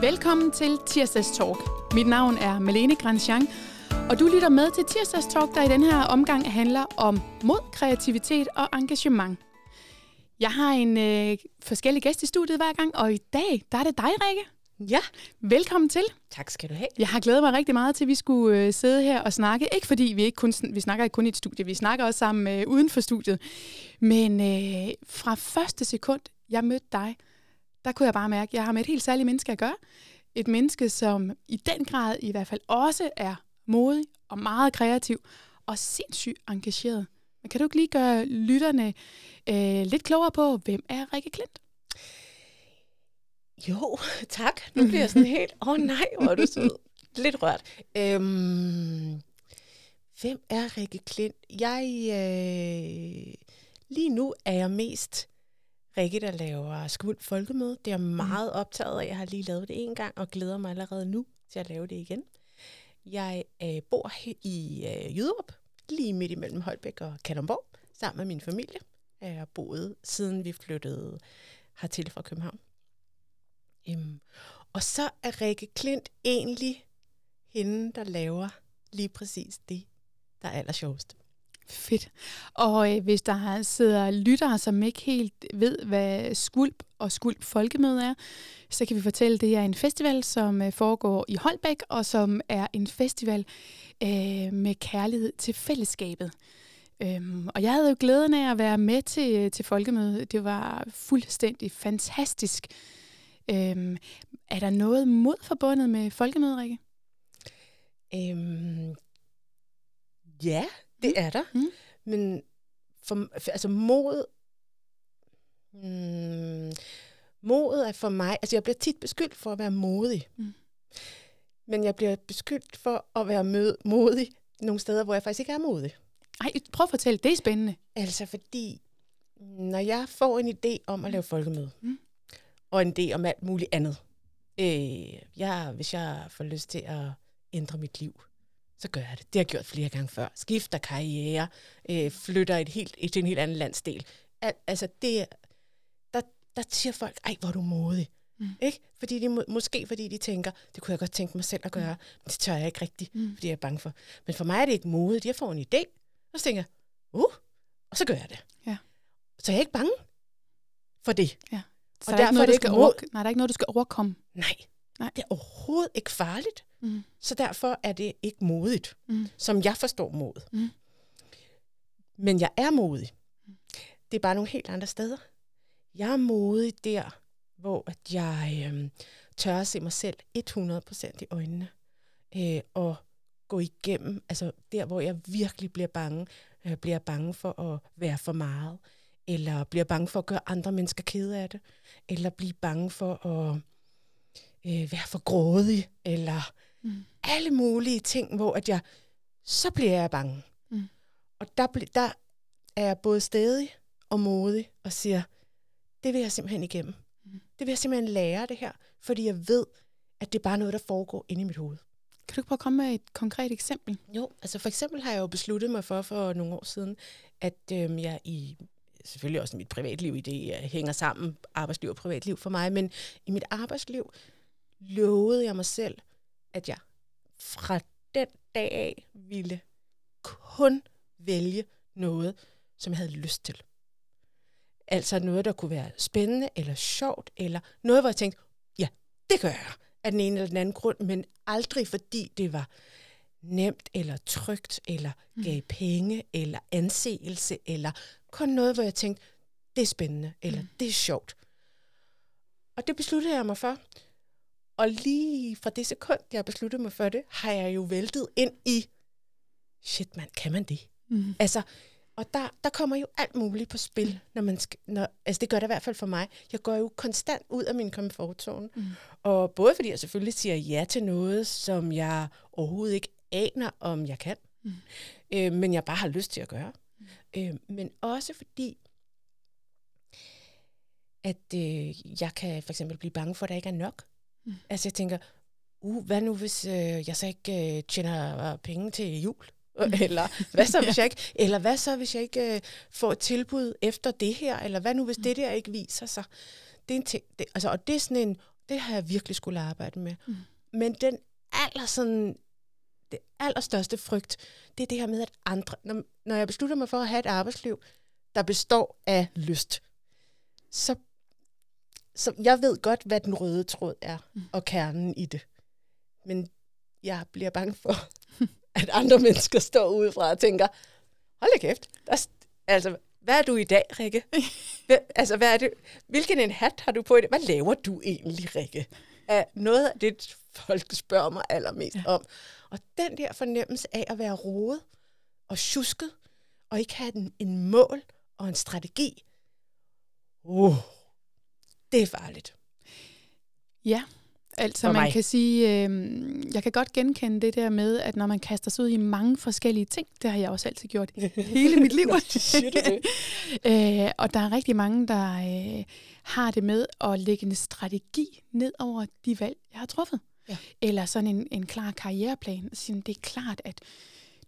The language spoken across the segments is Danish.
Velkommen til Tirsdags Talk. Mit navn er Malene Grandjean, og du lytter med til Tirsdags Talk, der i den her omgang handler om mod, kreativitet og engagement. Jeg har en øh, forskellig gæst i studiet hver gang, og i dag, der er det dig, Rikke. Ja. Velkommen til. Tak skal du have. Jeg har glædet mig rigtig meget til, at vi skulle øh, sidde her og snakke. Ikke fordi vi ikke kun vi snakker ikke kun i et studie, vi snakker også sammen øh, uden for studiet. Men øh, fra første sekund, jeg mødte dig, der kunne jeg bare mærke, at jeg har med et helt særligt menneske at gøre. Et menneske, som i den grad i hvert fald også er modig og meget kreativ og sindssygt engageret. Men kan du ikke lige gøre lytterne øh, lidt klogere på, hvem er Rikke Klint? Jo, tak. Nu bliver jeg sådan helt, åh oh, nej, hvor er du sød. Lidt rørt. Øhm, hvem er Rikke Klint? Jeg, øh, lige nu er jeg mest Rikke, der laver Skvuld Folkemøde. Det er jeg meget optaget af. Jeg har lige lavet det en gang, og glæder mig allerede nu til at lave det igen. Jeg øh, bor i øh, Jyderup, lige midt imellem Holbæk og Kalundborg, sammen med min familie. Jeg har boet, siden vi flyttede hertil fra København. Um, og så er Rikke Klint egentlig hende, der laver lige præcis det, der er allersjovest. Fedt. Og øh, hvis der sidder lyttere, som ikke helt ved, hvad Skulp og Skulp Folkemøde er, så kan vi fortælle, at det er en festival, som øh, foregår i Holbæk, og som er en festival øh, med kærlighed til fællesskabet. Øhm, og jeg havde jo glæden af at være med til, øh, til folkemødet. Det var fuldstændig fantastisk. Øhm, er der noget mod forbundet med folkemødet, Rikke? Øhm, ja, det er der. Mm. Men for, altså mod... Mm, modet er for mig... Altså jeg bliver tit beskyldt for at være modig. Mm. Men jeg bliver beskyldt for at være mød, modig nogle steder, hvor jeg faktisk ikke er modig. Ej, prøv at fortælle, det er spændende. Altså fordi, når jeg får en idé om at lave folkemøde, mm. og en idé om alt muligt andet, øh, jeg, hvis jeg får lyst til at ændre mit liv, så gør jeg det. Det har jeg gjort flere gange før. Skifter karriere, øh, flytter et helt, til en helt anden landsdel. Al, altså, det, der, der siger folk, ej, hvor er du modig. Mm. Ikke? Fordi de, måske fordi de tænker, det kunne jeg godt tænke mig selv at gøre, mm. men det tør jeg ikke rigtigt, mm. fordi jeg er bange for. Men for mig er det ikke modigt. Jeg får en idé, og så tænker jeg, uh, og så gør jeg det. Ja. Så jeg er ikke bange for det. Ja. Så og der er, ikke noget, er det ikke mod... Nej, der er ikke noget, du skal overkomme. Nej, Nej. det er overhovedet ikke farligt. Mm. Så derfor er det ikke modigt, mm. som jeg forstår mod. Mm. Men jeg er modig. Det er bare nogle helt andre steder. Jeg er modig der, hvor at jeg øh, tør at se mig selv 100% i øjnene. Øh, og gå igennem, altså der, hvor jeg virkelig bliver bange, øh, bliver bange for at være for meget, eller bliver bange for at gøre andre mennesker kede af det, eller blive bange for at øh, være for grådig, eller Mm. Alle mulige ting, hvor at jeg, så bliver jeg bange. Mm. Og der, der er jeg både stedig og modig og siger, det vil jeg simpelthen igennem. Mm. Det vil jeg simpelthen lære det her, fordi jeg ved, at det er bare noget, der foregår inde i mit hoved. Kan du ikke prøve at komme med et konkret eksempel? Jo, altså for eksempel har jeg jo besluttet mig for for nogle år siden, at øhm, jeg i selvfølgelig også mit privatliv i det hænger sammen, arbejdsliv og privatliv for mig, men i mit arbejdsliv lovede jeg mig selv, at jeg fra den dag af ville kun vælge noget, som jeg havde lyst til. Altså noget, der kunne være spændende eller sjovt, eller noget, hvor jeg tænkte, ja, det gør jeg af den ene eller den anden grund, men aldrig fordi det var nemt eller trygt, eller mm. gav penge, eller anseelse, eller kun noget, hvor jeg tænkte, det er spændende, eller mm. det er sjovt. Og det besluttede jeg mig for. Og lige fra det sekund, jeg besluttede mig for det, har jeg jo væltet ind i, shit mand, kan man det? Mm. Altså, og der, der kommer jo alt muligt på spil, når man skal, når, altså det gør det i hvert fald for mig. Jeg går jo konstant ud af min komfortzone. Mm. Og både fordi jeg selvfølgelig siger ja til noget, som jeg overhovedet ikke aner, om jeg kan. Mm. Øh, men jeg bare har lyst til at gøre. Mm. Øh, men også fordi, at øh, jeg kan for eksempel blive bange for, at der ikke er nok. Mm. Altså jeg tænker, uh, hvad nu hvis øh, jeg så ikke øh, tjener penge til jul? Mm. eller hvad så hvis jeg ikke, eller hvad så hvis jeg ikke øh, får et tilbud efter det her, eller hvad nu hvis mm. det der ikke viser sig? Det er en ting, det, altså, og det er sådan en, Det har jeg virkelig skulle arbejde med. Mm. Men den aller sådan, det allerstørste frygt, det er det her med, at andre, når, når jeg beslutter mig for at have et arbejdsliv, der består af lyst, så, så jeg ved godt, hvad den røde tråd er, Mm. og kernen i det. Men jeg bliver bange for, at andre mennesker står udefra og tænker, hold da kæft, der, er altså, hvad er du i dag, Rikke? Hvad, altså, hvad er det? Hvilken en hat har du på i dag? Hvad laver du egentlig, Rikke? Er noget af det, folk spørger mig allermest ja. om. Og den der fornemmelse af at være rodet og tjusket, og ikke have en, en mål og en strategi, uh, det er farligt. Ja, altså man kan sige, øh, jeg kan godt genkende det der med, at når man kaster sig ud i mange forskellige ting, det har jeg også altid gjort hele mit liv. Nå, det? øh, og der er rigtig mange, der øh, har det med at lægge en strategi ned over de valg, jeg har truffet. Ja. Eller sådan en, en klar karriereplan. Sige, det er klart, at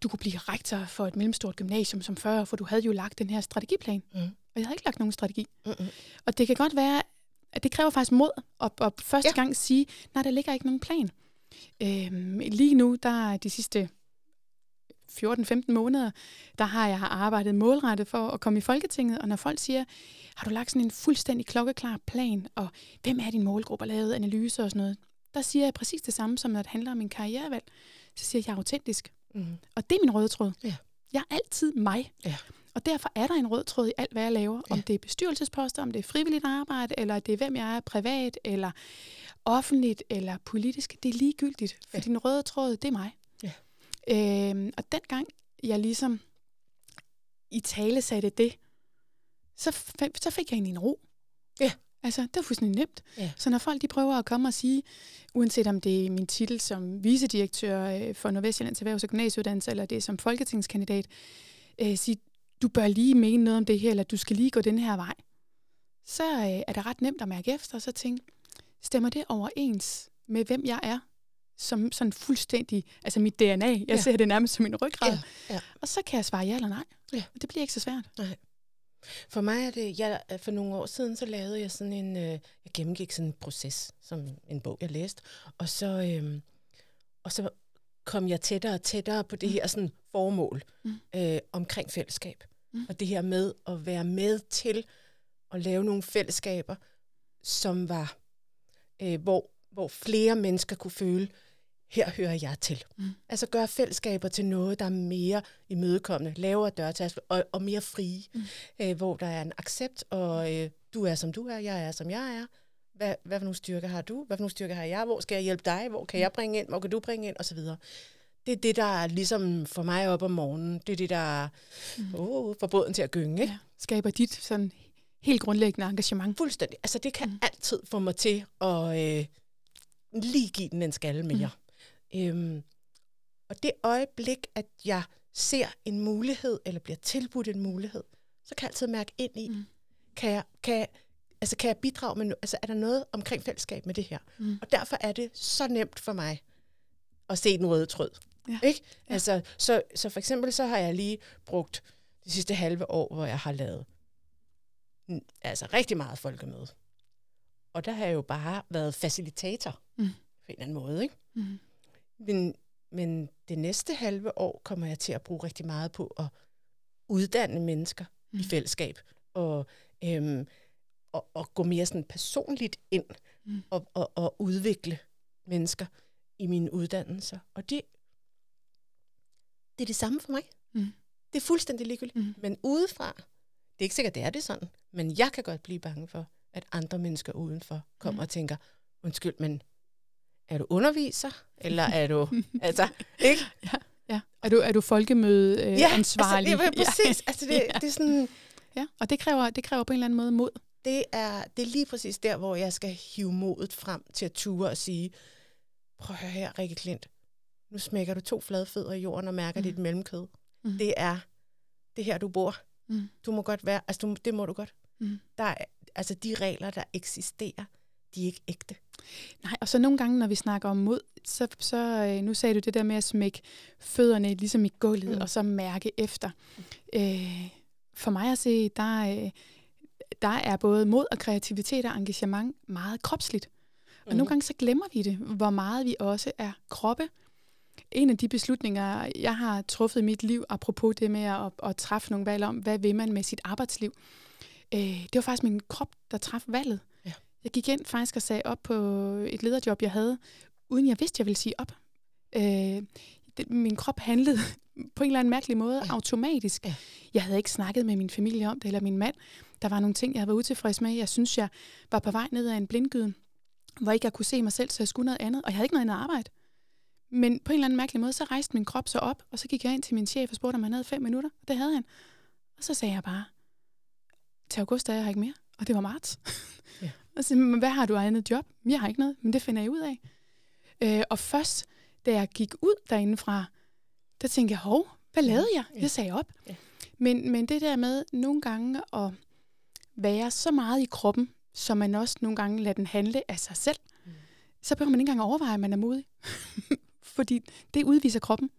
du kunne blive rektor for et mellemstort gymnasium som før, for du havde jo lagt den her strategiplan. Mm. Og jeg havde ikke lagt nogen strategi. Mm-mm. Og det kan godt være, at det kræver faktisk mod at, at første Ja. gang sige, nej, der ligger ikke nogen plan. Øhm, lige nu, der er de sidste 14-15 måneder, der har jeg arbejdet målrettet for at komme i Folketinget, og når folk siger, har du lagt sådan en fuldstændig klokkeklar plan, og hvem er din målgruppe, og lavet analyser og sådan noget, der siger jeg præcis det samme, som når det handler om min karrierevalg. Så siger jeg, jeg er autentisk. Mm. Og det er min røde tråd. Ja. Jeg er altid mig. Ja. Og derfor er der en rød tråd i alt, hvad jeg laver. Ja. Om det er bestyrelsesposter, om det er frivilligt arbejde, eller det er, hvem jeg er privat, eller offentligt, eller politisk. Det er ligegyldigt, for Ja. din røde tråd, det er mig. Ja. Øhm, og dengang jeg ligesom i tale satte det, så, så fik jeg egentlig en ro. Ja. Altså, det var fuldstændig nemt. Ja. Så når folk de prøver at komme og sige, uanset om det er min titel som vicedirektør øh, for Nordvestjyllands Erhvervs- og Gymnasieuddannelse, eller det er som folketingskandidat, øh, sige, du bør lige mene noget om det her, eller du skal lige gå den her vej, så øh, er det ret nemt at mærke efter, og så tænke, stemmer det overens med, hvem jeg er? Som sådan fuldstændig, altså mit DNA. Jeg Ja. ser det nærmest som min ryggrad. Ja, ja. Og så kan jeg svare ja eller nej. Ja. Og det bliver ikke så svært. For mig er det, jeg, for nogle år siden, så lavede jeg sådan en, øh, jeg gennemgik sådan en proces, som en bog, jeg læste, og så, øh, og så kom jeg tættere og tættere på det her sådan formål Mm. øh, omkring fællesskab. Mm. Og det her med at være med til at lave nogle fællesskaber, som var, øh, hvor, hvor flere mennesker kunne føle, her hører jeg til. Mm. Altså gøre fællesskaber til noget, der er mere imødekommende, lavere dørtærskel og, og mere frie, Mm. øh, hvor der er en accept, og øh, du er som du er, jeg er som jeg er. Hvad, hvad for nogle styrker har du? Hvad for nogle styrker har jeg? Hvor skal jeg hjælpe dig? Hvor kan jeg bringe ind? Hvor kan du bringe ind? Og så videre. Det er det, der er ligesom for mig op om morgenen. Det er det, der Mm. oh, får båden til at gynge. Ikke? Ja. Skaber dit sådan helt grundlæggende engagement. Fuldstændig. Altså det kan mm. Altid få mig til at øh, lige give den en skalle mere. Mm. Øhm, og det øjeblik, at jeg ser en mulighed, eller bliver tilbudt en mulighed, så kan jeg altid mærke ind i, mm. Mm. kan, jeg, kan, jeg, altså kan jeg bidrage med, no- altså er der noget omkring fællesskab med det her? Mm. Og derfor er det så nemt for mig at se den røde tråd. Ja. Ikke? Ja. Altså, så, så for eksempel så har jeg lige brugt de sidste halve år, hvor jeg har lavet altså rigtig meget folkemøde. Og der har jeg jo bare været facilitator Mm. på en eller anden måde. Ikke? Mm. Men, men det næste halve år kommer jeg til at bruge rigtig meget på at uddanne mennesker mm. i fællesskab. Og, øhm, og, og gå mere sådan personligt ind Mm. og, og, og udvikle mennesker i mine uddannelser. Og det, det er det samme for mig. Mm. Det er fuldstændig ligegyldigt. Mm. Men udefra, det er ikke sikkert, det er det sådan, men jeg kan godt blive bange for, at andre mennesker udenfor kommer Mm. og tænker, undskyld, men er du underviser? Eller er du, altså, ikke? Ja. Er du, er du folkemøde øh, Ja, ansvarlig? Altså, det er præcis. Altså, det, Ja. det er sådan, Ja, og det kræver, det kræver på en eller anden måde mod. det er, det er lige præcis der, hvor jeg skal hive modet frem til at ture og sige, prøv at høre her, Rikke Klint, nu smækker du to flade fødder i jorden og mærker mm. Mm. dit mellemkød. Mm. Det er det her, du bor. Mm. Du må godt være, altså du, det må du godt. Mm. Der er, altså de regler, der eksisterer, de er ikke ægte. Nej, og så nogle gange, når vi snakker om mod, så, så øh, nu sagde du det der med at smække fødderne ligesom i gulvet, Mm. mm. og så mærke efter. Øh, for mig at se, der, øh, der er både mod og kreativitet og engagement meget kropsligt. Og nogle gange så glemmer vi det, hvor meget vi også er kroppe. En af de beslutninger, jeg har truffet i mit liv, apropos det med at, at træffe nogle valg om, hvad vil man med sit arbejdsliv, øh, det var faktisk min krop, der traf valget. Ja. Jeg gik ind faktisk og sagde op på et lederjob, jeg havde, uden jeg vidste, jeg ville sige op. Øh, det, min krop handlede på en eller anden mærkelig måde Ja. automatisk. Ja. Jeg havde ikke snakket med min familie om det, eller min mand. Der var nogle ting, jeg havde været utilfreds med. Jeg synes, jeg var på vej ned ad en blindgyde, hvor ikke jeg kunne se mig selv, så jeg skulle noget andet, og jeg havde ikke noget andet arbejde. Men på en eller anden mærkelig måde, så rejste min krop så op, og så gik jeg ind til min chef og spurgte, om han havde fem minutter. Og det havde han. Og så sagde jeg bare, til august er jeg her ikke mere. Og det var marts. Ja. og så, hvad har du af andet job? "Men Jeg har ikke noget, men det finder jeg ud af. Øh, og først, da jeg gik ud derindefra, der tænkte jeg, hov, hvad lavede jeg? Ja. Jeg sagde op. Ja. Men, men det der med nogle gange at være så meget i kroppen, så man også nogle gange lader den handle af sig selv, Mm. så behøver man ikke engang overveje, at man er modig. Fordi det udviser kroppen.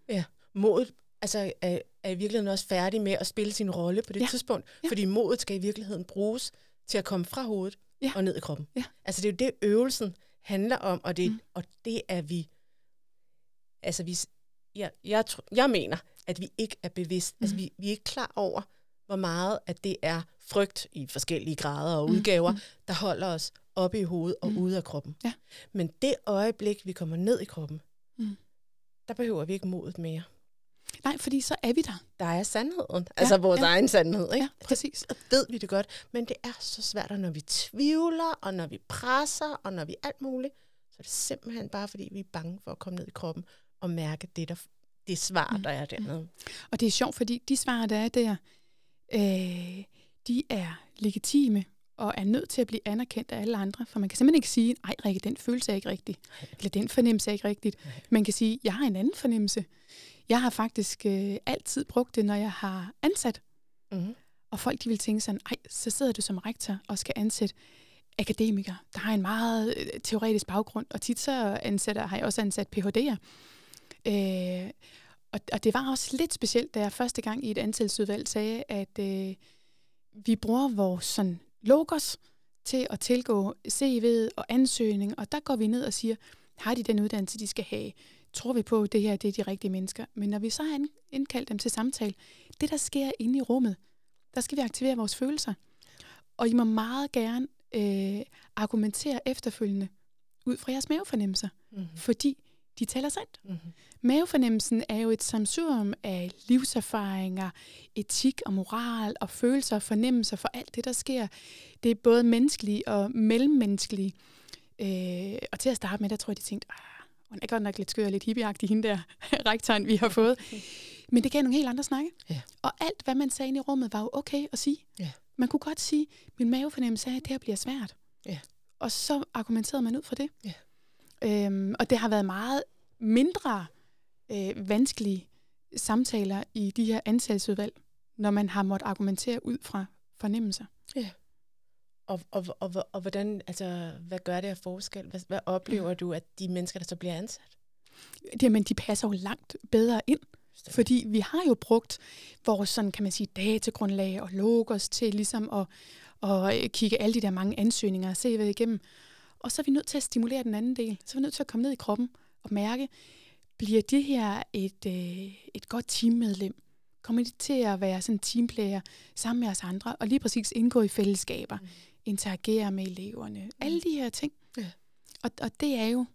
Modet altså, er, er i virkeligheden også færdig med at spille sin rolle på det Ja. ja. tidspunkt, Ja. ja. fordi modet skal i virkeligheden bruges til at komme fra hovedet Ja. ja. og ned i kroppen. Ja. Altså det er jo det, øvelsen handler om, og det, Mm. og det er vi, altså vi, jeg, jeg, jeg mener, at vi ikke er bevidst, mm. altså Mm. vi, vi er ikke klar over, hvor meget at det er frygt i forskellige grader og Mm. udgaver, Mm. der holder os oppe i hovedet og Mm. ude af kroppen. Ja. Men det øjeblik, vi kommer ned i kroppen, Mm. der behøver vi ikke modet mere. Nej, fordi så er vi der. Der er sandheden, altså vores ja. egen sandhed, ikke? Ja, præcis. Så ved vi det godt, men det er så svært, og når vi tvivler, og når vi presser, og når vi alt muligt, så er det simpelthen bare, fordi vi er bange for at komme ned i kroppen og mærke det, der, det svar, Mm. der er dernede. Og det er sjovt, fordi de svar, der er der, øh, de er legitime og er nødt til at blive anerkendt af alle andre. For man kan simpelthen ikke sige, nej Rikke, den følelse er ikke rigtig. Eller den fornemmelse er ikke rigtigt. Nej. Man kan sige, jeg har en anden fornemmelse. Jeg har faktisk øh, altid brugt det, når jeg har ansat. Mm. Og folk de vil tænke sådan, ej, så sidder du som rektor og skal ansætte akademikere, der har en meget øh, teoretisk baggrund, og tit så ansætter, har jeg også ansat Ph.D.'er. Øh, og, og det var også lidt specielt, da jeg første gang i et ansættelsesudvalg sagde, at øh, vi bruger vores sådan, logos til at tilgå CV'et og ansøgning, og der går vi ned og siger, har de den uddannelse, de skal have? Tror vi på, at det her det er de rigtige mennesker? Men når vi så har ind- indkaldt dem til samtale, det der sker inde i rummet, der skal vi aktivere vores følelser. Og I må meget gerne øh, argumentere efterfølgende ud fra jeres mavefornemmelser, Mm. fordi de taler sandt. Mm. Mavefornemmelsen er jo et samsurium af livserfaringer, etik og moral og følelser og fornemmelser for alt det, der sker. Det er både menneskelige og mellemmenneskelige. Øh, og til at starte med, der tror jeg, de tænkte, ah, hun er godt nok lidt skør og lidt hippieagtig, hende der rektoren, vi har fået. Men det gav nogle helt andre snakke. Ja. Og alt, hvad man sagde inde i rummet, var jo okay at sige. Ja. Man kunne godt sige, min mavefornemmelse er, at det her bliver svært. Ja. Og så argumenterede man ud fra det. Ja. Øhm, og det har været meget mindre øh, vanskelige samtaler i de her ansættelsesudvalg, når man har måttet argumentere ud fra fornemmelser. Og, og, og, og, og hvordan, altså, hvad gør det af forskel? Hvad, hvad oplever du, at de mennesker, der så bliver ansat? Jamen, de passer jo langt bedre ind, fordi vi har jo brugt vores sådan, kan man sige, datagrundlag og logos til ligesom at, at øh, kigge alle de der mange ansøgninger og se hvad igennem. Og så er vi nødt til at stimulere den anden del. Så er vi nødt til at komme ned i kroppen og mærke, bliver det her et, øh, et godt teammedlem? Kommer de til at være sådan en teamplayer sammen med os andre, og lige præcis indgå i fællesskaber, Mm. interagere med eleverne, alle de her ting. Ja. Og, og det er jo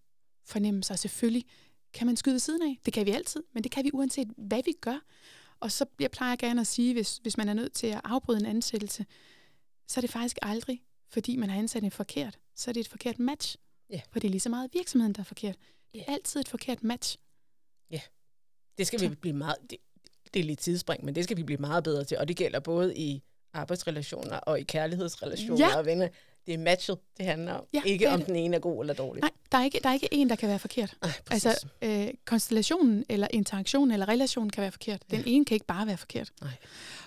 fornemmelser. Selvfølgelig kan man skyde ved siden af. Det kan vi altid, men det kan vi uanset, hvad vi gør. Og så jeg plejer jeg gerne at sige, hvis, hvis man er nødt til at afbryde en ansættelse, så er det faktisk aldrig, fordi man har ansat en forkert. Så er det et forkert match. Ja. For det er lige så meget virksomheden, der er forkert. Det er Ja. altid et forkert match. Det skal vi blive meget, det, det er lidt tidsspring, men det skal vi blive meget bedre til, og det gælder både i arbejdsrelationer og i kærlighedsrelationer Ja. og venner. Det er matchet, det handler om. Ja, ikke om det. den ene er god eller dårlig. Nej, der er ikke, der er ikke en, der kan være forkert. Ej, præcis. Altså, øh, konstellationen, eller interaktionen, eller relationen kan være forkert. Den Ja. ene kan ikke bare være forkert. Nej.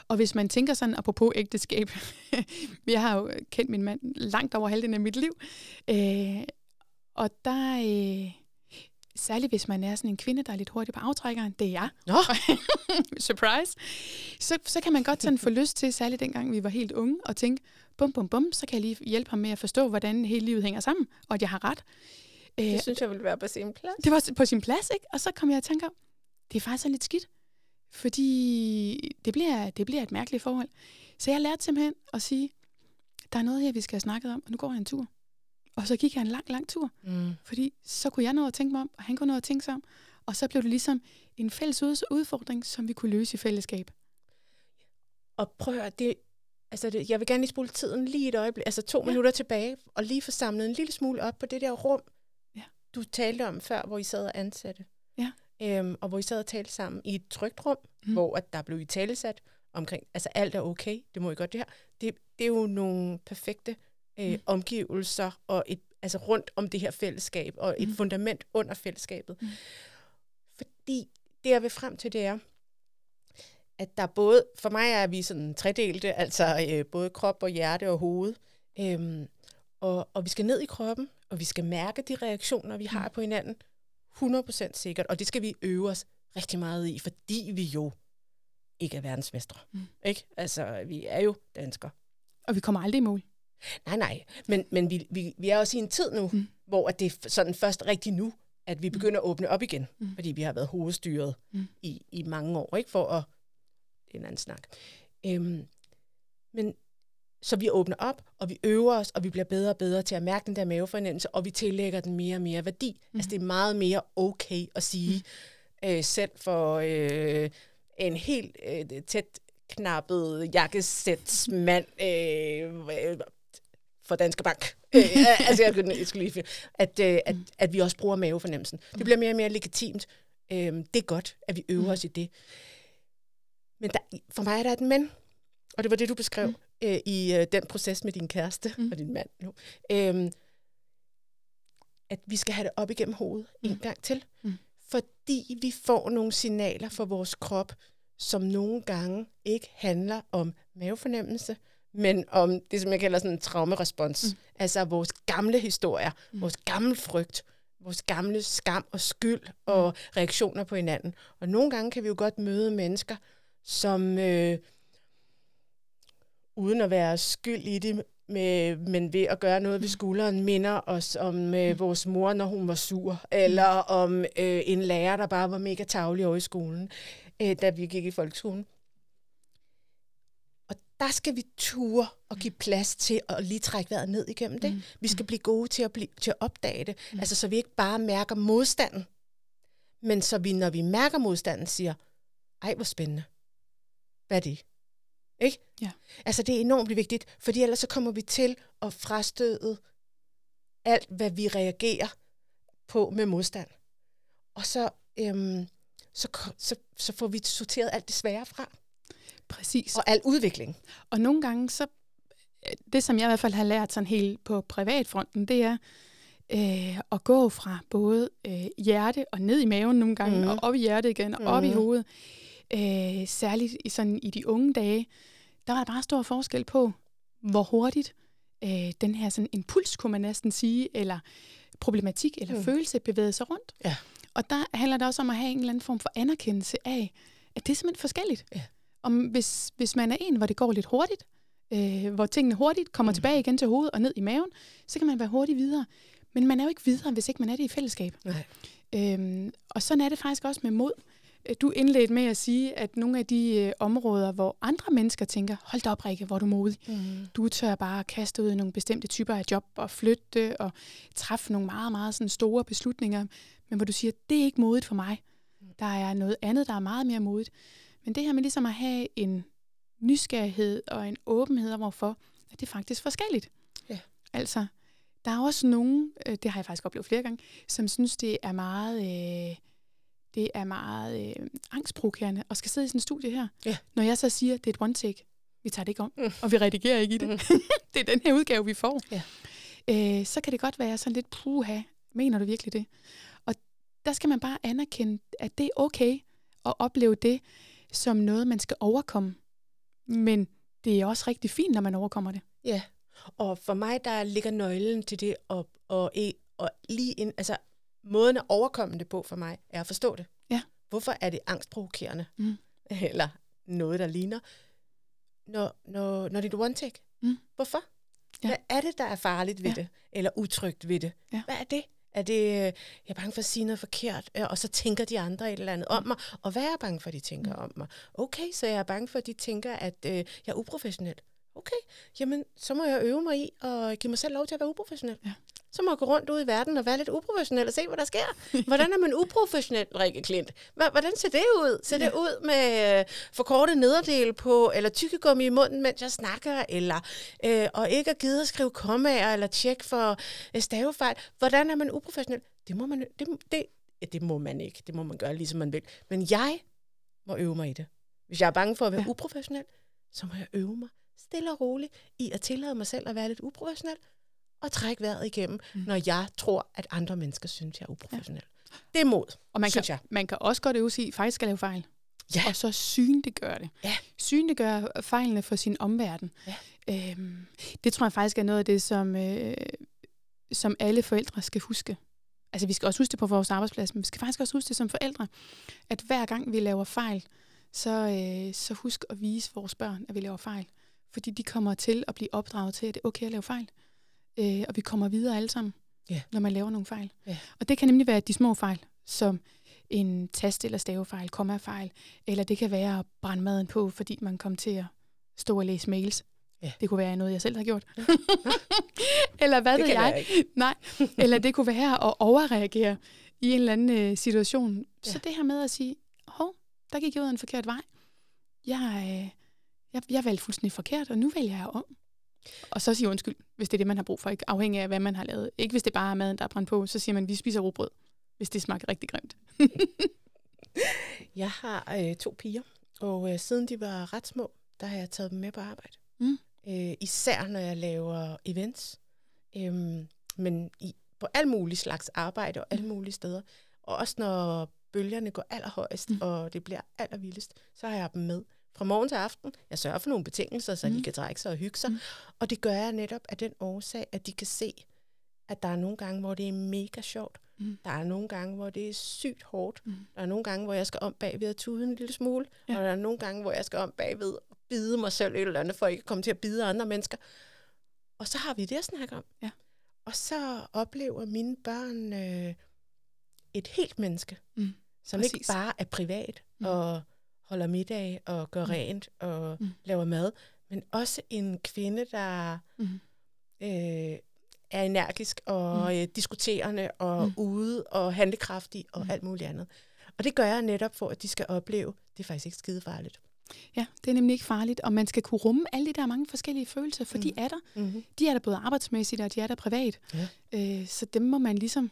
Og hvis man tænker sådan, apropos ægteskab, jeg har jo kendt min mand langt over halvdelen af mit liv, øh, og der, øh, særligt hvis man er sådan en kvinde, der er lidt hurtig på aftrækkeren, det er jeg, Nå, surprise, så, så kan man godt sådan få lyst til, særligt dengang vi var helt unge, og tænke, bum, bum, bum, så kan jeg lige hjælpe ham med at forstå, hvordan hele livet hænger sammen, og at jeg har ret. Det øh, synes jeg vil være på sin plads. Det var på sin plads, ikke? Og så kom jeg at tænke, det er faktisk lidt skidt, fordi det bliver, det bliver et mærkeligt forhold. Så jeg lærte simpelthen at sige, der er noget her, vi skal have snakket om, og nu går jeg en tur. Og så gik jeg en lang, lang tur, mm. fordi så kunne jeg nå at tænke mig om, og han kunne nå at tænke sig om, og så blev det ligesom en fælles udfordring, som vi kunne løse i fællesskab. Og prøv at høre, det, altså det, jeg vil gerne lige spole tiden lige et øjeblik, altså to ja. minutter tilbage, og lige få samlet en lille smule op på det der rum, ja. du talte om før, hvor I sad og ansatte. Ja. Øhm, og hvor I sad og talte sammen i et trygt rum, mm. hvor at der blev I talesat omkring, altså alt er okay, det må I godt det her. Det, det er jo nogle perfekte øh, mm. omgivelser og et, altså rundt om det her fællesskab, og et mm. fundament under fællesskabet. Mm. Fordi det, jeg vil frem til, det er, at der både, for mig er vi sådan tredelte, altså øh, både krop og hjerte og hoved, øhm, og, og vi skal ned i kroppen, og vi skal mærke de reaktioner, vi har mm. på hinanden, 100% sikkert, og det skal vi øve os rigtig meget i, fordi vi jo ikke er verdensmestre. Mm. Ikke? Altså, vi er jo danskere. Og vi kommer aldrig i mål. Nej, nej. Men, men vi, vi, vi er også i en tid nu, mm. hvor at det er sådan først rigtig nu, at vi mm. begynder at åbne op igen. Mm. Fordi vi har været hovedstyret mm. i, i mange år, ikke for at... Det er en anden snak. Øhm, men så vi åbner op, og vi øver os, og vi bliver bedre og bedre til at mærke den der mavefornemmelse, og vi tillægger den mere og mere værdi. Mm. Altså det er meget mere okay at sige, mm. øh, selv for øh, en helt øh, tæt knappet jakkesætsmand øh, for Danske Bank. øh, altså, jeg, jeg skulle lige at, øh, at, at vi også bruger mavefornemmelsen. Det bliver mere og mere legitimt. Øh, det er godt, at vi øver os i det. Men der, for mig er der et men, og det var det, du beskrev mm. øh, i øh, den proces med din kæreste mm. og din mand nu. Øh, at vi skal have det op igennem hovedet mm. en gang til. Mm. Fordi vi får nogle signaler fra vores krop, som nogle gange ikke handler om mavefornemmelse, men om det, som jeg kalder sådan en traumerespons. Mm. Altså vores gamle historier, mm. vores gamle frygt, vores gamle skam og skyld og mm. reaktioner på hinanden. Og nogle gange kan vi jo godt møde mennesker, som øh, uden at være skyld i det, med, men ved at gøre noget ved mm. skulderen, minder os om øh, mm. vores mor, når hun var sur, eller om øh, en lærer, der bare var mega tavlig over i skolen, øh, da vi gik i folkeskolen der skal vi ture og give plads til at lige trække vejret ned igennem det. Mm. Vi skal blive gode til at, blive, til at opdage det. Mm. Altså, så vi ikke bare mærker modstanden, men så vi, når vi mærker modstanden, siger, ej, hvor spændende. Hvad er det? Ikke? Ja. Altså, det er enormt vigtigt, fordi ellers så kommer vi til at frastøde alt, hvad vi reagerer på med modstand. Og så, øhm, så, så, så får vi sorteret alt det svære fra. Præcis. Og al udvikling. Og nogle gange, så det som jeg i hvert fald har lært sådan helt på privatfronten, det er øh, at gå fra både øh, hjerte og ned i maven nogle gange, mm. og op i hjertet igen, og mm. op i mhm. hovedet. Øh, særligt i, sådan, i de unge dage, der var der bare stor forskel på, hvor hurtigt øh, den her sådan impuls, kunne man næsten sige, eller problematik eller mm. følelse bevægede sig rundt. Ja. Og der handler det også om at have en eller anden form for anerkendelse af, at det er simpelthen forskelligt. Ja om hvis, hvis man er en, hvor det går lidt hurtigt, øh, hvor tingene hurtigt kommer mm. tilbage igen til hovedet og ned i maven, så kan man være hurtigt videre. Men man er jo ikke videre, hvis ikke man er det i fællesskab. Nej. Øhm, og sådan er det faktisk også med mod. Øh, du indledte med at sige, at nogle af de øh, områder, hvor andre mennesker tænker, hold da op, Rikke, hvor er du modig. Mm. Du tør bare kaste ud i nogle bestemte typer af job og flytte og træffe nogle meget, meget sådan store beslutninger. Men hvor du siger, det er ikke modigt for mig. Mm. Der er noget andet, der er meget mere modigt. Men det her med ligesom at have en nysgerrighed og en åbenhed hvorfor, at det er faktisk forskelligt. Ja. Altså, der er også nogen, øh, det har jeg faktisk oplevet flere gange, som synes, det er meget, øh, det er meget øh, angstprovokerende at skal sidde i sådan en studie her. Ja. Når jeg så siger, det er et one take, vi tager det ikke om, mm. og vi redigerer ikke i det. Mm. det er den her udgave, vi får. Ja. Øh, så kan det godt være sådan lidt puha, mener du virkelig det? Og der skal man bare anerkende, at det er okay at opleve det, som noget, man skal overkomme. Men det er også rigtig fint, når man overkommer det. Ja, og for mig, der ligger nøglen til det, og, og, og lige ind, altså måden at overkomme det på for mig, er at forstå det. Ja. Hvorfor er det angstprovokerende? Mm. Eller noget, der ligner. Når, når, når det er one take, Mm. Hvorfor? Ja. Hvad er det, der er farligt ved Ja. det? Eller utrygt ved det? Ja. Hvad er det? Er det, øh, jeg er bange for at sige noget forkert, øh, og så tænker de andre et eller andet om mig. Og hvad er jeg bange for, at de tænker om mig? Okay, så jeg er bange for, at de tænker, at øh, jeg er uprofessionel. Okay, jamen så må jeg øve mig i og give mig selv lov til at være uprofessionel. Ja. Så må jeg gå rundt ud i verden og være lidt uprofessionel og se, hvad der sker. Hvordan er man uprofessionel, Rikke Klint? Hvordan ser det ud? Ser det ud med øh, forkortet nederdel på, eller tykkegummi i munden, mens jeg snakker, eller øh, og ikke at gide at skrive kommaer, eller tjekke for øh, stavefejl? Hvordan er man uprofessionel? Det må man, det, det, det må man ikke. Det må man gøre, ligesom man vil. Men jeg må øve mig i det. Hvis jeg er bange for at være ja. uprofessionel, så må jeg øve mig stille og roligt i at tillade mig selv at være lidt uprofessionel, og trække vejret igennem, Mm. når jeg tror, at andre mennesker synes, jeg er uprofessionel. Ja. Det er mod, Og man synes kan, jeg. man kan også godt øve sig i faktisk at lave fejl. Ja. Og så synliggøre det. Ja. Synliggøre fejlene for sin omverden. Ja. Øhm, det tror jeg faktisk er noget af det, som, øh, som alle forældre skal huske. Altså vi skal også huske det på vores arbejdsplads, men vi skal faktisk også huske det som forældre, at hver gang vi laver fejl, så, øh, så husk at vise vores børn, at vi laver fejl. Fordi de kommer til at blive opdraget til, at det er okay at lave fejl. Øh, og vi kommer videre alle sammen, Ja. når man laver nogle fejl. Ja. Og det kan nemlig være de små fejl, som en tast- eller stavefejl, kommafejl, eller det kan være at brænde maden på, fordi man kom til at stå og læse mails. Ja. Det kunne være noget, jeg selv har gjort. eller hvad det ved jeg? jeg. Nej, eller det kunne være at overreagere i en eller anden øh, situation. Ja. Så det her med at sige, hov, der gik jeg ud af en forkert vej. Jeg, øh, jeg, jeg valgte fuldstændig forkert, og nu vælger jeg om. Og så sige undskyld, hvis det er det, man har brug for, ikke afhængig af, hvad man har lavet. Ikke hvis det bare er maden, der er brændt på, så siger man, vi spiser robrød, hvis det smager rigtig grimt. Jeg har øh, to piger, og øh, siden de var ret små, der har jeg taget dem med på arbejde. Mm. Øh, især når jeg laver events, øhm, men i, på alle mulige slags arbejde og alle mulige steder. Og også når bølgerne går allerhøjest, Mm. mm. og det bliver allervildest, så har jeg dem med fra morgen til aften. Jeg sørger for nogle betingelser, så mm. De kan trække sig og hygge sig. Mm. Og det gør jeg netop af den årsag, at de kan se, at der er nogle gange, hvor det er mega sjovt. Mm. Der er nogle gange, hvor det er sygt hårdt. Mm. Der er nogle gange, hvor jeg skal om bagved at tude en lille smule. Ja. Og der er nogle gange, hvor jeg skal om bagved og bide mig selv et eller andet, for ikke at komme til at bide andre mennesker. Og så har vi det at snakke om. Ja. Og så oplever mine børn øh, et helt menneske, Mm. som Præcis. ikke bare er privat Mm. og holder middag og gør Mm. rent og Mm. laver mad, men også en kvinde, der Mm. øh, er energisk og Mm. øh, diskuterende og Mm. ude og handlekraftig og Mm. alt muligt andet. Og det gør jeg netop for, at de skal opleve, det er faktisk ikke skide farligt. Ja, det er nemlig ikke farligt, og man skal kunne rumme alle de der mange forskellige følelser, for mm. de er der. Mm-hmm. De er der både arbejdsmæssigt, og de er der privat. Ja. Øh, så dem må man ligesom,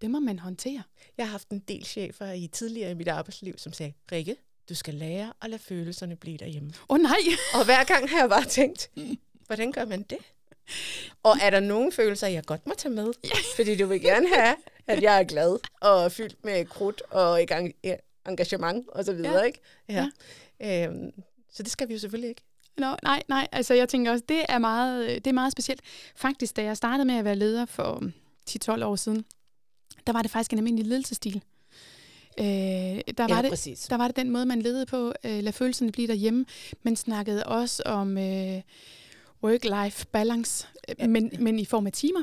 dem må man håndtere. Jeg har haft en del chefer i tidligere i mit arbejdsliv, som sagde, Rikke, du skal lære at lade følelserne blive derhjemme. Åh oh, nej! Og hver gang har jeg bare tænkt, hvordan gør man det? Og er der nogle følelser, jeg godt må tage med? Fordi du vil gerne have, at jeg er glad og fyldt med krudt og engang- engagement og så videre, Ja. ikke? Ja. ja. Øhm, så det skal vi jo selvfølgelig ikke. Nå, nej, nej. Altså, jeg tænker også, det er meget, det er meget specielt. Faktisk, da jeg startede med at være leder for um, 10-12 år siden, der var det faktisk en almindelig ledelsesstil. Øh, der, var det, præcis. der var det den måde, man ledede på. Øh, lad følelserne blive derhjemme. Man snakkede også om øh, work-life balance, øh, Ja. men, men i form af timer.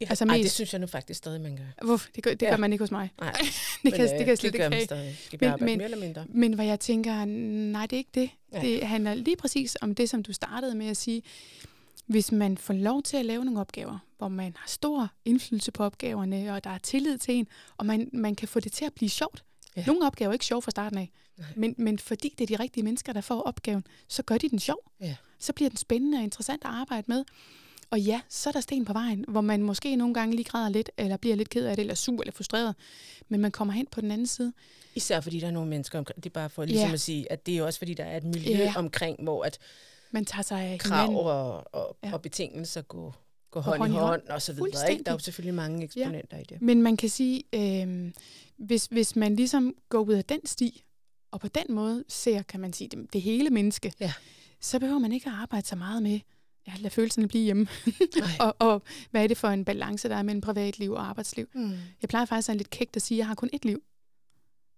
Ja. altså Ej, det mest- synes jeg nu faktisk stadig, man gør. Hvorfor? Det, gør, det Ja. gør man ikke hos mig. Nej, det, kan, men, det øh, kan jeg slet det gør ikke have. stadig. Skal Men- men- mere eller mindre? Men hvor jeg tænker, nej, det er ikke det. Ja. Det handler lige præcis om det, som du startede med at sige. Hvis man får lov til at lave nogle opgaver, hvor man har stor indflydelse på opgaverne, og der er tillid til en, og man, man kan få det til at blive sjovt. Ja. Nogle opgaver er ikke sjove fra starten af, Nej. men, men fordi det er de rigtige mennesker, der får opgaven, så gør de den sjov. Ja. Så bliver den spændende og interessant at arbejde med. Og ja, så er der sten på vejen, hvor man måske nogle gange lige græder lidt, eller bliver lidt ked af det, eller sur eller frustreret, men man kommer hen på den anden side. Især fordi der er nogle mennesker omkring. Det er bare for ligesom Ja. at sige, at det er også fordi, der er et miljø Ja. omkring, hvor at Man tager sig af krav hinanden. og, og, Ja. og betingelser går, går hånd, hånd i hånd, og så videre. Ikke? Der er jo selvfølgelig mange eksponenter ja. i det. Men man kan sige, øh, hvis, hvis man ligesom går ud af den sti, og på den måde ser, kan man sige, det, det hele menneske, Ja. så behøver man ikke at arbejde så meget med, ja, lad følelserne blive hjemme. Og, og hvad er det for en balance, der er mellem privatliv og arbejdsliv? Mm. Jeg plejer faktisk sådan lidt kægt at sige, at jeg har kun ét liv.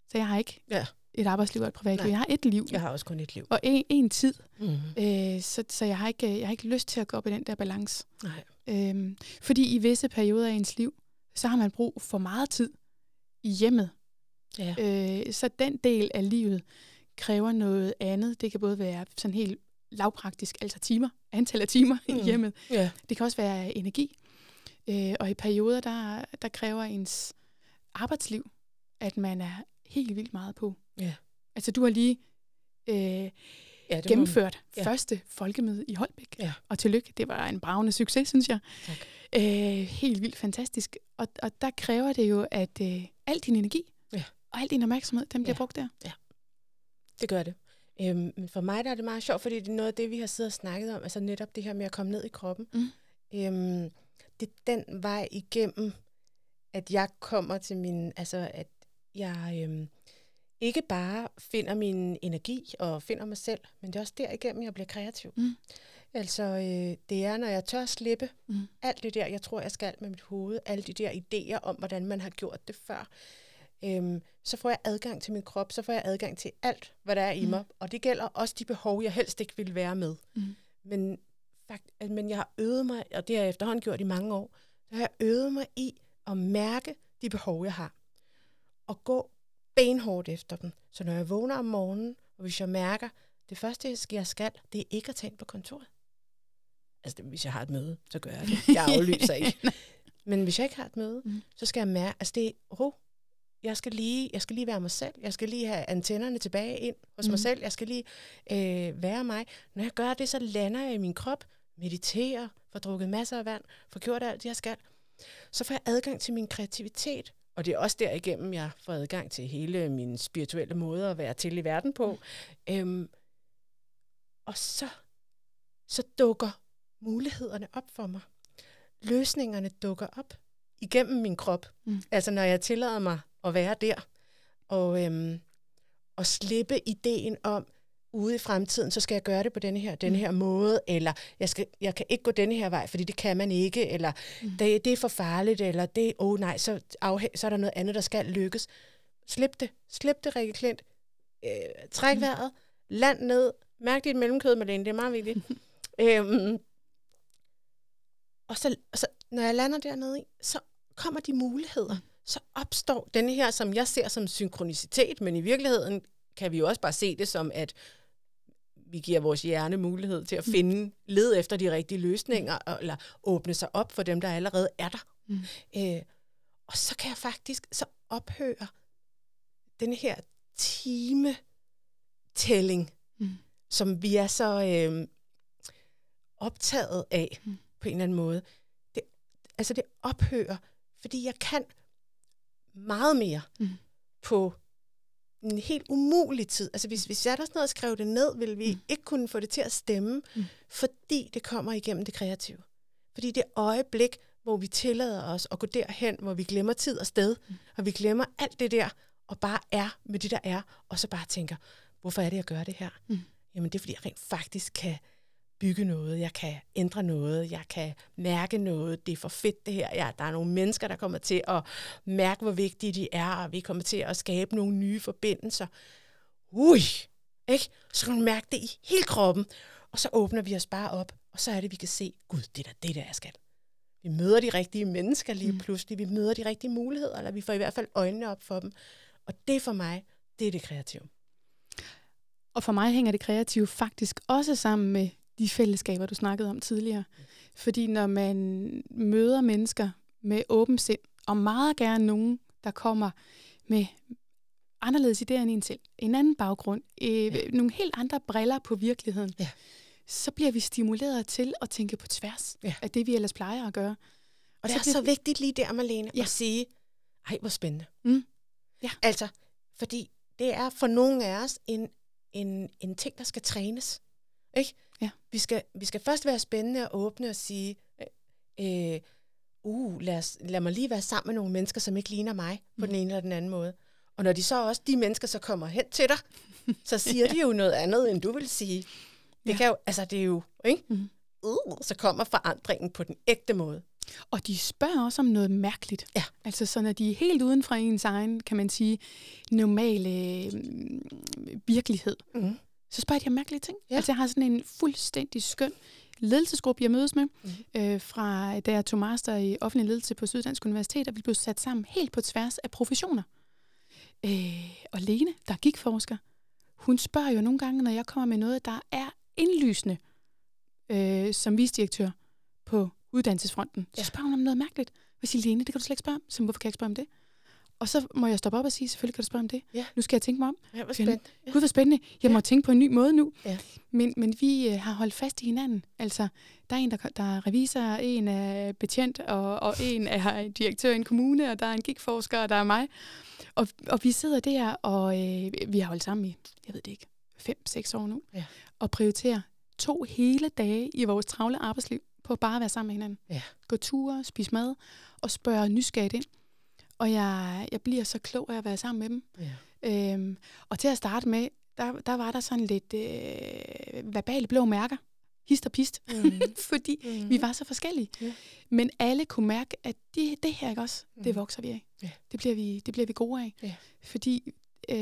Så jeg har ikke Ja. Et arbejdsliv og et privatliv. Nej. Jeg har et liv Jeg har også kun et liv. og en, en tid, Mm. øh, så, så jeg, har ikke, jeg har ikke lyst til at gå op i den der balance. Nej. Øhm, fordi i visse perioder af ens liv, så har man brug for meget tid i hjemmet. Ja. Øh, så den del af livet kræver noget andet. Det kan både være sådan helt lavpraktisk, altså timer, antal af timer mm. i Mm. hjemmet. ja. Det kan også være energi. Øh, og i perioder, der, der kræver ens arbejdsliv, at man er helt vildt meget på. Ja. Altså du har lige øh, ja det gennemført Ja. ja. første folkemøde i Holbæk. Ja. Og tillykke, det var en bravende succes, synes jeg. Tak. Øh, helt vildt fantastisk. Og, og der kræver det jo, at øh, al din energi Ja. og al din opmærksomhed, den bliver Ja. brugt der. Det gør det. Øhm, men for mig der er det meget sjovt, fordi det er noget af det, vi har siddet og snakket om, altså netop det her med at komme ned i kroppen. Mm. Øhm, det er den vej igennem, at jeg kommer til min, altså at jeg øhm, ikke bare finder min energi og finder mig selv, men det er også derigennem, jeg bliver kreativ. Mm. Altså, øh, det er, når jeg tør slippe Mm. alt det der, jeg tror, jeg skal med mit hoved, alle de der idéer om, hvordan man har gjort det før, øhm, så får jeg adgang til min krop, så får jeg adgang til alt, hvad der er i Mm. mig. Og det gælder også de behov, jeg helst ikke vil være med. Mm. Men, fakt, men jeg har øvet mig, og det har jeg efterhånden gjort i mange år, så har jeg øvet mig i at mærke de behov, jeg har. Og gå benhårdt efter dem. Så når jeg vågner om morgenen, og hvis jeg mærker, det første, jeg skal, det er ikke at tage ind på kontoret. Altså, det, hvis jeg har et møde, så gør jeg det. Jeg aflyser ikke. Men hvis jeg ikke har et møde, Mm. så skal jeg mærke, altså det er ro. Jeg skal, lige, jeg skal lige være mig selv. Jeg skal lige have antennerne tilbage ind hos mm. mig selv. Jeg skal lige øh, være mig. Når jeg gør det, så lander jeg i min krop, mediterer, får drukket masser af vand, får gjort alt det, jeg skal. Så får jeg adgang til min kreativitet. Og det er også derigennem, jeg får adgang til hele min spirituelle måde at være til i verden på. Mm. Øhm, og så, så dukker mulighederne op for mig. Løsningerne dukker op igennem min krop. Mm. Altså når jeg tillader mig at være der, og, øhm, og slippe ideen om, ude i fremtiden, så skal jeg gøre det på denne her, denne Mm. her måde, eller jeg, skal, jeg kan ikke gå denne her vej, fordi det kan man ikke, eller Mm. det, det er for farligt, eller det, åh oh, nej, så, afhæ- så er der noget andet, der skal lykkes. Slip det. Slip det, Rikke Klint. Øh, træk Mm. vejret. Land ned. Mærk dit mellemkød, Malene. Det er meget vigtigt. øhm, og så, og så, når jeg lander dernede i, så kommer de muligheder. Så opstår denne her, som jeg ser som synkronicitet, men i virkeligheden kan vi jo også bare se det som, at vi giver vores hjerne mulighed til at Mm. finde, led efter de rigtige løsninger, eller åbne sig op for dem, der allerede er der. Mm. Øh, og så kan jeg faktisk så ophøre den her timetælling, Mm. som vi er så øh, optaget af Mm. på en eller anden måde. Det, altså det ophører, fordi jeg kan meget mere Mm. på en helt umulig tid. Altså hvis vi satte os ned og skrev det ned, ville vi Mm. ikke kunne få det til at stemme, Mm. fordi det kommer igennem det kreative. Fordi det øjeblik, hvor vi tillader os at gå derhen, hvor vi glemmer tid og sted, Mm. og vi glemmer alt det der, og bare er med det, der er, og så bare tænker, hvorfor er det, jeg gør det her? Mm. Jamen det er, fordi jeg rent faktisk kan bygge noget, jeg kan ændre noget, jeg kan mærke noget, det er for fedt det her. Ja, der er nogle mennesker, der kommer til at mærke, hvor vigtige de er, og vi kommer til at skabe nogle nye forbindelser. Ui, ikke? Så kan man mærke det i hele kroppen, og så åbner vi os bare op, og så er det, vi kan se, gud, det er det, der jeg skal. Vi møder de rigtige mennesker lige Mm. pludselig, vi møder de rigtige muligheder, eller vi får i hvert fald øjnene op for dem. Og det for mig, det er det kreative. Og for mig hænger det kreative faktisk også sammen med de fællesskaber, du snakkede om tidligere. Fordi når man møder mennesker med åben sind, og meget gerne nogen, der kommer med anderledes idéer end en selv, en anden baggrund, øh, Ja. nogle helt andre briller på virkeligheden, Ja. så bliver vi stimuleret til at tænke på tværs Ja. af det, vi ellers plejer at gøre. Og så det er bliver så vigtigt lige der, Marlene, Ja. at sige, ej, hvor spændende. Mm. Ja. Altså, fordi det er for nogle af os en, en, en ting, der skal trænes. Ikke? Ja. Vi, skal, vi skal først være spændende og åbne og sige, øh, uh, lad, os, lad mig lige være sammen med nogle mennesker, som ikke ligner mig på Mm. den ene eller den anden måde. Og når de så også, de mennesker så kommer hen til dig, så siger de jo noget andet, end du vil sige. Det Ja. kan jo, altså det er jo, ikke? Mm. Uh, så kommer forandringen på den ægte måde. Og de spørger også om noget mærkeligt. Ja. Altså så når de er helt uden fra ens egen, kan man sige, normale øh, virkelighed, Mm. Så spørger de om mærkelige ting. Ja. Altså jeg har sådan en fuldstændig skøn ledelsesgruppe, jeg mødes med, Mhm. øh, fra da jeg tog master i offentlig ledelse på Syddansk Universitet, og vi blev sat sammen helt på tværs af professioner. Øh, og Lene, der gik forsker, hun spørger jo nogle gange, når jeg kommer med noget, der er indlysende øh, som visdirektør på uddannelsesfronten. Så Ja. spørger hun om noget mærkeligt. Jeg siger, Lene, det kan du slet ikke spørge om. Så hvorfor kan jeg ikke spørge om det? Og så må jeg stoppe op og sige, selvfølgelig kan du spørge om det. Ja. Nu skal jeg tænke mig om. Ja, hvor Spændende. Gud, hvor spændende. Jeg må Ja. tænke på en ny måde nu. Ja. Men, men vi øh, har holdt fast i hinanden. Altså, der er en, der, der er revisor, en er betjent, og, og en er direktør i en kommune, og der er en gigforsker, og der er mig. Og, og vi sidder der, og øh, vi har holdt sammen i, jeg ved det ikke, fem-seks år nu, Ja. og prioriterer to hele dage i vores travle arbejdsliv på bare at være sammen med hinanden. Ja. Gå ture, spise mad og spørge nysgerrigt ind. Og jeg, jeg bliver så klog af at være sammen med dem. Ja. Øhm, og til at starte med, der, der var der sådan lidt øh, verbale blå mærker. Hist og pist. Mm. Fordi Mm. vi var så forskellige. Ja. Men alle kunne mærke, at det, det her ikke også, det Mhm. vokser vi af. Ja. Det, bliver vi, det bliver vi gode af. Ja. Fordi øh,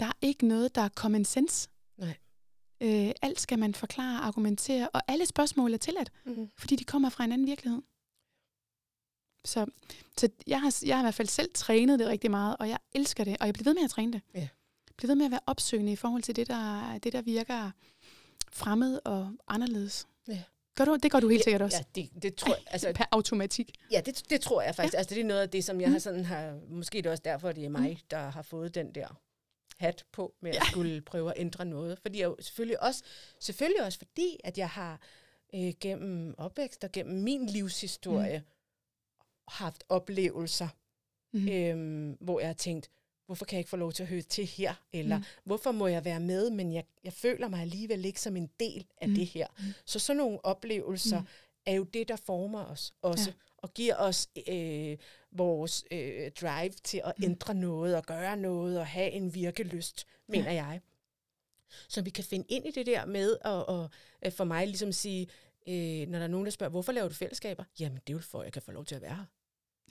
der er ikke noget, der er common sense. Nej. Øh, alt skal man forklare, argumentere, og alle spørgsmål er tilladt, Mm. fordi de kommer fra en anden virkelighed. Så, så jeg, har, jeg har i hvert fald selv trænet det rigtig meget, og jeg elsker det, og jeg bliver ved med at træne det. Ja. Jeg bliver ved med at være opsøgende i forhold til det, der, det, der virker fremmed og anderledes. Ja. Gør du, det gør du helt sikkert også. Ja, det, det tror jeg, altså, Per automatik. ja, det, det tror jeg faktisk. Ja. Altså, det er noget af det, som jeg Mm. har sådan har, måske er det også derfor, det er mig, der har fået den der hat på med at Ja. skulle prøve at ændre noget. Fordi jeg selvfølgelig også, selvfølgelig også fordi, at jeg har øh, gennem opvækst og gennem min livshistorie haft oplevelser, Mm. øhm, hvor jeg har tænkt, hvorfor kan jeg ikke få lov til at høre til her? Eller Mm. hvorfor må jeg være med, men jeg, jeg føler mig alligevel ikke som en del af Mm. det her. Mm. Så sådan nogle oplevelser Mm. er jo det, der former os også. Ja. Og giver os øh, vores øh, drive til at Mm. ændre noget og gøre noget og have en virkelyst, mener Ja. jeg. Så vi kan finde ind i det der med at, og, at for mig ligesom sige, øh, når der er nogen, der spørger, hvorfor laver du fællesskaber? Jamen, det er jo for, at jeg kan få lov til at være her.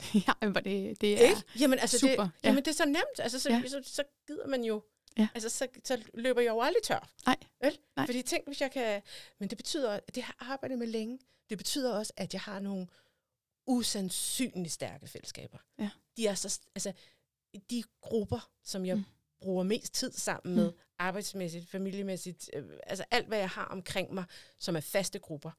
ja, men det, det er... Ikke? Jamen, altså, super, det, ja. jamen, det er så nemt. Altså, så, Ja. ja. så, så gider man jo. Ja. Altså, så, så løber jeg jo aldrig tør. Nej. Vel? Nej. Fordi tænk, hvis jeg kan... Men det betyder, at det har arbejdet med længe. Det betyder også, at jeg har nogle usandsynligt stærke fællesskaber. Ja. De er så... Altså, de grupper, som jeg mm. bruger mest tid sammen med, mm. arbejdsmæssigt, familiemæssigt, øh, altså alt, hvad jeg har omkring mig, som er faste grupper,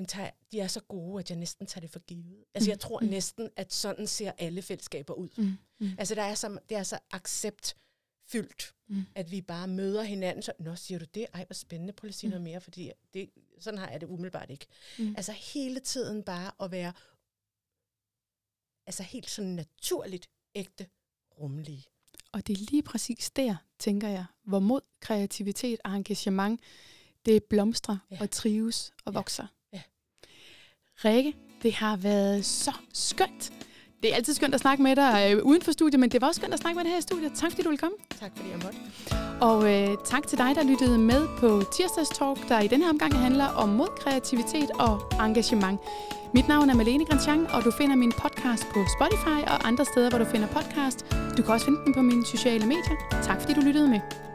den tager, de er så gode, at jeg næsten tager det for givet. Altså, Mm. jeg tror Mm. næsten, at sådan ser alle fællesskaber ud. Mm. Mm. Altså, der er så, det er så acceptfyldt, Mm. at vi bare møder hinanden. Så, Nå, siger du det? Ej, hvor spændende. Prøv at sige Mm. noget mere, fordi det, sådan har jeg det umiddelbart ikke. Mm. Altså, hele tiden bare at være altså helt sådan naturligt ægte rummelige. Og det er lige præcis der, tænker jeg, hvor mod, kreativitet og engagement, det blomstrer. Ja. og trives og Ja. vokser. Rikke, det har været så skønt. Det er altid skønt at snakke med dig øh, uden for studiet, men det var også skønt at snakke med dig her i studiet. Tak fordi du ville komme. Tak fordi jeg måtte. Og øh, tak til dig, der lyttede med på Tirsdags Talk, der i denne her omgang handler om mod, kreativitet og engagement. Mit navn er Malene Grandjean, og du finder min podcast på Spotify og andre steder, hvor du finder podcast. Du kan også finde den på mine sociale medier. Tak fordi du lyttede med.